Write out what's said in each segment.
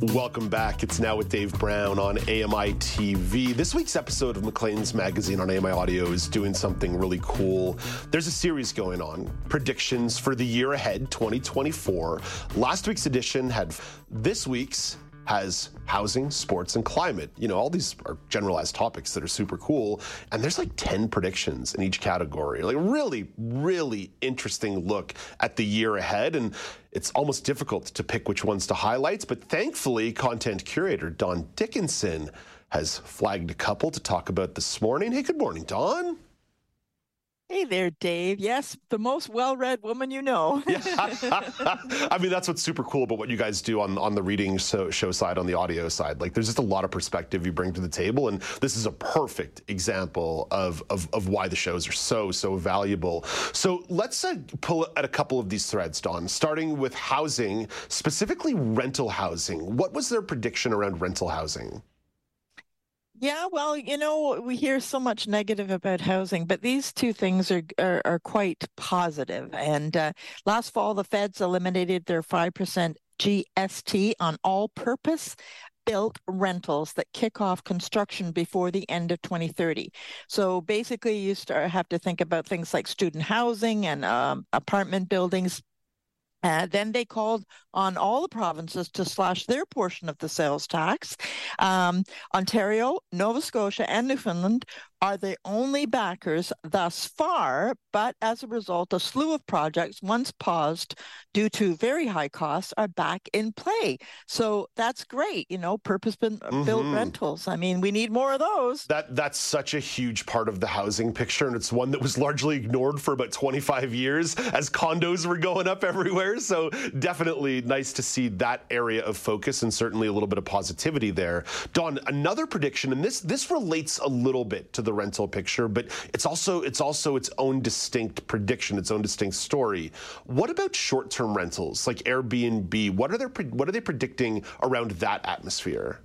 Welcome back. It's now with Dave Brown on AMI TV. This week's episode of Maclean's Magazine on AMI Audio is doing something really cool. There's a series going on, predictions for the year ahead, 2024. Last week's edition had this week's has housing, sports, and climate. You know, all these are generalized topics that are super cool. And there's like 10 predictions in each category. Like, really, really interesting look at the year ahead. And it's almost difficult to pick which ones to highlight. But thankfully, content curator Dawn Dickinson has flagged a couple to talk about this morning. Hey, good morning, Dawn. Hey there, Dave. Yes, the most well-read woman you know. yeah. I mean, that's what's super cool about what you guys do on on the reading show, show side, on the audio side. Like, there's just a lot of perspective you bring to the table, and this is a perfect example of of, of why the shows are so so valuable. So let's uh, pull at a couple of these threads, Dawn. Starting with housing, specifically rental housing. What was their prediction around rental housing? Yeah, well, you know, we hear so much negative about housing, but these two things are are, are quite positive. And uh, last fall, the feds eliminated their five percent GST on all-purpose built rentals that kick off construction before the end of 2030. So basically, you start have to think about things like student housing and um, apartment buildings uh, then they called on all the provinces to slash their portion of the sales tax. Um, Ontario, Nova Scotia, and Newfoundland are the only backers thus far, but as a result, a slew of projects once paused due to very high costs are back in play. So that's great, you know, purpose-built mm-hmm. rentals. I mean, we need more of those. That that's such a huge part of the housing picture, and it's one that was largely ignored for about 25 years as condos were going up everywhere. So definitely nice to see that area of focus and certainly a little bit of positivity there. Dawn, another prediction, and this this relates a little bit to the rental picture, but it's also it's also its own distinct prediction, its own distinct story. What about short-term rentals like Airbnb? What are they what are they predicting around that atmosphere?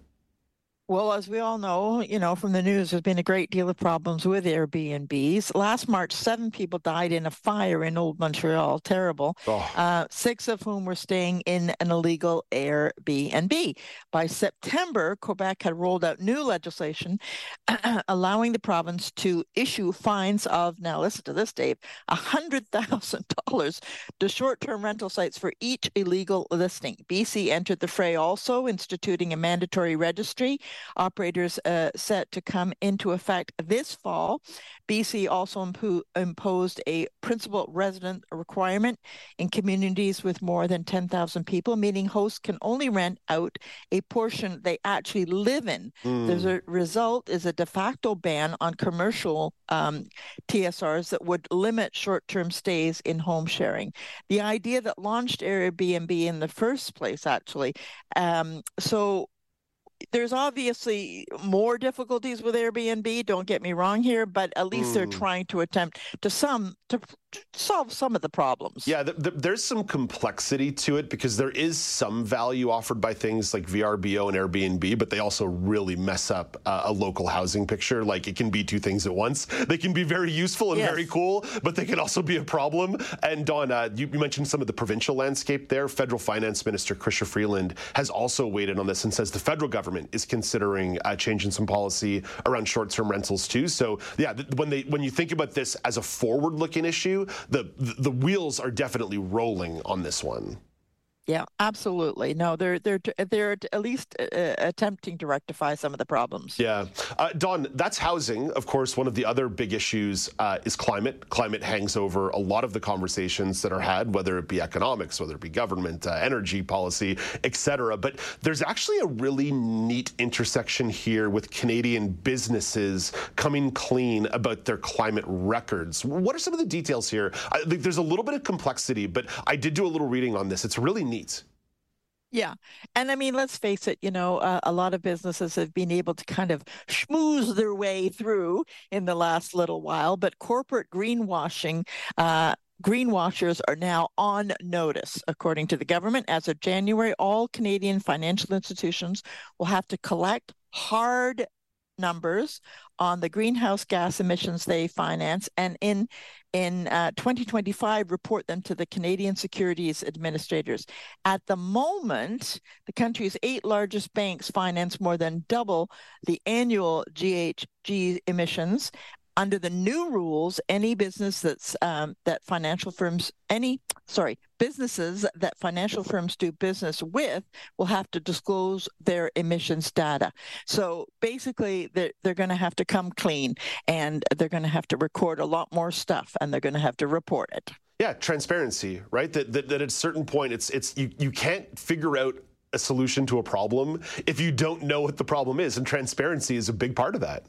Well, as we all know, you know, from the news, there's been a great deal of problems with Airbnbs. Last March, seven people died in a fire in Old Montreal. Terrible. Oh. Uh, six of whom were staying in an illegal Airbnb. By September, Quebec had rolled out new legislation allowing the province to issue fines of, now listen to this, Dave, $100,000 to short term rental sites for each illegal listing. BC entered the fray also, instituting a mandatory registry operators uh, set to come into effect this fall. BC also impo- imposed a principal resident requirement in communities with more than 10,000 people, meaning hosts can only rent out a portion they actually live in. Mm. A result is a de facto ban on commercial um, TSRs that would limit short-term stays in home sharing. The idea that launched Airbnb in the first place, actually. Um, so there's obviously more difficulties with Airbnb. Don't get me wrong here, but at least mm. they're trying to attempt to some to solve some of the problems. Yeah, th- th- there's some complexity to it because there is some value offered by things like VRBO and Airbnb, but they also really mess up uh, a local housing picture. Like it can be two things at once. They can be very useful and yes. very cool, but they can also be a problem. And Dawn, uh, you, you, mentioned some of the provincial landscape there. Federal Finance Minister Chrystia Freeland has also weighed in on this and says the federal government is considering uh, changing some policy around short-term rentals too. So yeah, th- when they when you think about this as a forward-looking issue the, the wheels are definitely rolling on this one. Yeah, absolutely. No, they're they're they're at least uh, uh, attempting to rectify some of the problems. Yeah, uh, Dawn, that's housing. Of course, one of the other big issues uh, is climate. Climate hangs over a lot of the conversations that are had, whether it be economics, whether it be government, uh, energy policy, etc. But there's actually a really neat intersection here with Canadian businesses coming clean about their climate records. What are some of the details here? I, there's a little bit of complexity, but I did do a little reading on this. It's really neat. Yeah. And I mean, let's face it, you know, uh, a lot of businesses have been able to kind of schmooze their way through in the last little while, but corporate greenwashing uh, greenwashers are now on notice. According to the government, as of January, all Canadian financial institutions will have to collect hard numbers on the greenhouse gas emissions they finance and in in uh, 2025 report them to the Canadian Securities Administrators. At the moment, the country's eight largest banks finance more than double the annual GHG emissions under the new rules, any business that's um, that financial firms, any sorry, businesses that financial firms do business with will have to disclose their emissions data. So basically, they're, they're going to have to come clean, and they're going to have to record a lot more stuff, and they're going to have to report it. Yeah, transparency, right? That, that, that at a certain point, it's it's you you can't figure out a solution to a problem if you don't know what the problem is, and transparency is a big part of that.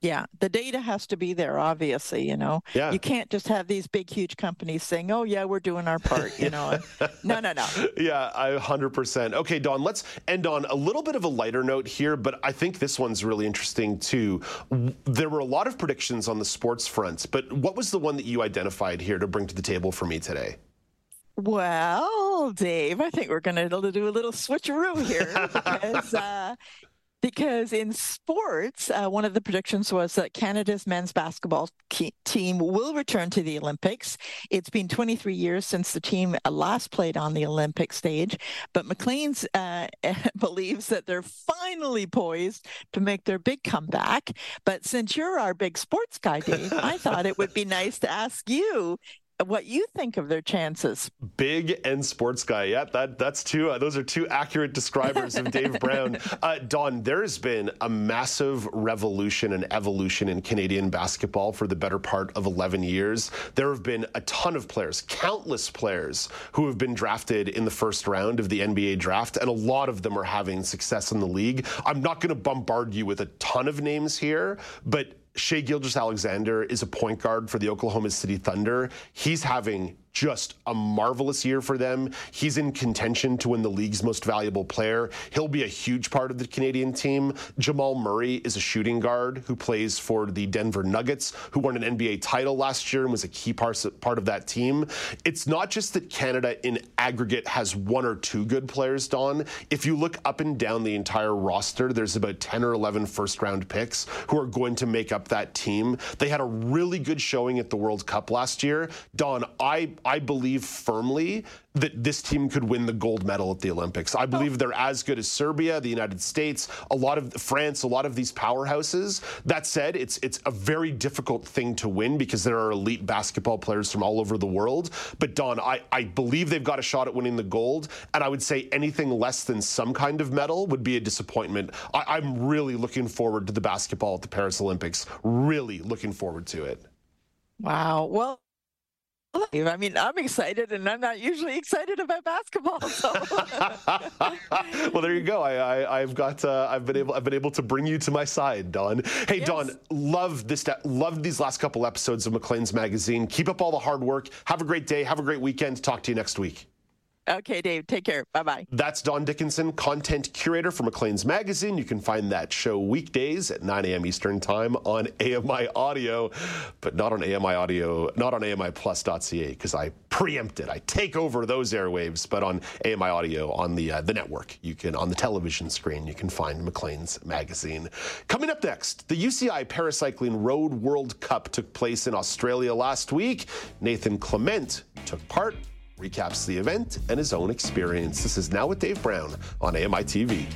Yeah, the data has to be there, obviously, you know. Yeah. You can't just have these big, huge companies saying, oh, yeah, we're doing our part, you know. no, no, no. Yeah, I 100%. Okay, Dawn, let's end on a little bit of a lighter note here, but I think this one's really interesting too. There were a lot of predictions on the sports front, but what was the one that you identified here to bring to the table for me today? Well, Dave, I think we're going to do a little switcheroo here because uh, because in sports, uh, one of the predictions was that Canada's men's basketball team will return to the Olympics. It's been 23 years since the team last played on the Olympic stage, but Maclean's uh, believes that they're finally poised to make their big comeback. But since you're our big sports guy, Dave, I thought it would be nice to ask you what you think of their chances. Big and sports guy. Yeah, that that's two. Uh, those are two accurate describers of Dave Brown. Uh, Dawn, there has been a massive revolution and evolution in Canadian basketball for the better part of 11 years. There have been a ton of players, countless players, who have been drafted in the first round of the NBA draft, and a lot of them are having success in the league. I'm not going to bombard you with a ton of names here, but Shai Gilgeous-Alexander is a point guard for the Oklahoma City Thunder. He's having just a marvelous year for them. He's in contention to win the league's most valuable player. He'll be a huge part of the Canadian team. Jamal Murray is a shooting guard who plays for the Denver Nuggets, who won an NBA title last year and was a key part of that team. It's not just that Canada in aggregate has one or two good players, Dawn. If you look up and down the entire roster, there's about 10 or 11 first round picks who are going to make up that team. They had a really good showing at the World Cup last year. Dawn, I I believe firmly that this team could win the gold medal at the Olympics. I believe they're as good as Serbia, the United States, a lot of France, a lot of these powerhouses. That said, it's it's a very difficult thing to win because there are elite basketball players from all over the world. But Dawn, I, I believe they've got a shot at winning the gold, and I would say anything less than some kind of medal would be a disappointment. I, I'm really looking forward to the basketball at the Paris Olympics. Really looking forward to it. Wow. Well, I mean, I'm excited, and I'm not usually excited about basketball. So. well, there you go. I, have got. Uh, I've been able. I've been able to bring you to my side, Dawn. Hey, yes. Dawn. Love this. Love these last couple episodes of Maclean's magazine. Keep up all the hard work. Have a great day. Have a great weekend. Talk to you next week. Okay, Dave. Take care. Bye bye. That's Dawn Dickinson, content curator for Maclean's Magazine. You can find that show weekdays at 9 a.m. Eastern Time on AMI Audio, but not on AMI Audio, not on AMIPlus.ca because I preempted. I take over those airwaves, but on AMI Audio on the uh, the network. You can on the television screen. You can find Maclean's Magazine. Coming up next, the UCI Paracycling Road World Cup took place in Australia last week. Nathan Clement took part recaps the event and his own experience. This is Now with Dave Brown on AMI TV.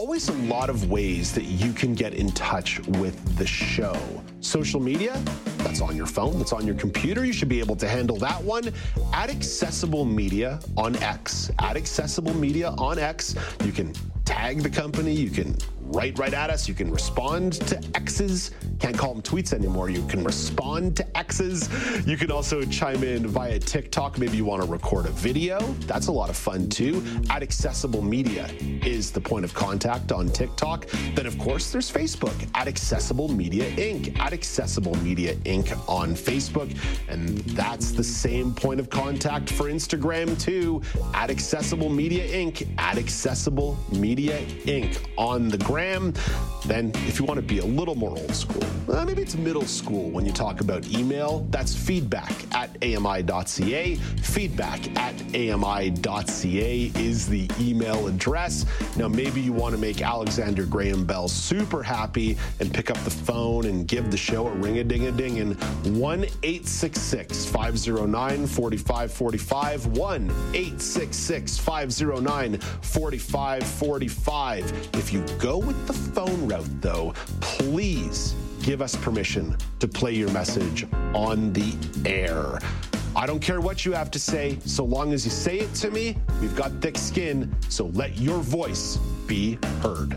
Always a lot of ways that you can get in touch with the show. Social media, That's on your phone, that's on your computer. You should be able to handle that one. At Accessible Media on X. At Accessible Media on X, you can tag the company, you can write right at us. You can respond to X's. Can't call them tweets anymore. You can respond to X's. You can also chime in via TikTok. Maybe you want to record a video. That's a lot of fun too. At Accessible Media is the point of contact on TikTok. Then, of course, there's Facebook at Accessible Media Inc. At Accessible Media Inc. on Facebook. And that's the same point of contact for Instagram too. At Accessible Media Inc. At Accessible Media Inc. on the gram then, if you want to be a little more old school, uh, maybe it's middle school when you talk about email, that's feedback at ami.ca. Feedback at ami.ca is the email address. Now, maybe you want to make Alexander Graham Bell super happy and pick up the phone and give the show a ring a ding a ding and 1 866 509 4545. 1 866 509 4545. If you go with the phone route, though, please give us permission to play your message on the air. I don't care what you have to say, so long as you say it to me. We've got thick skin, so let your voice be heard.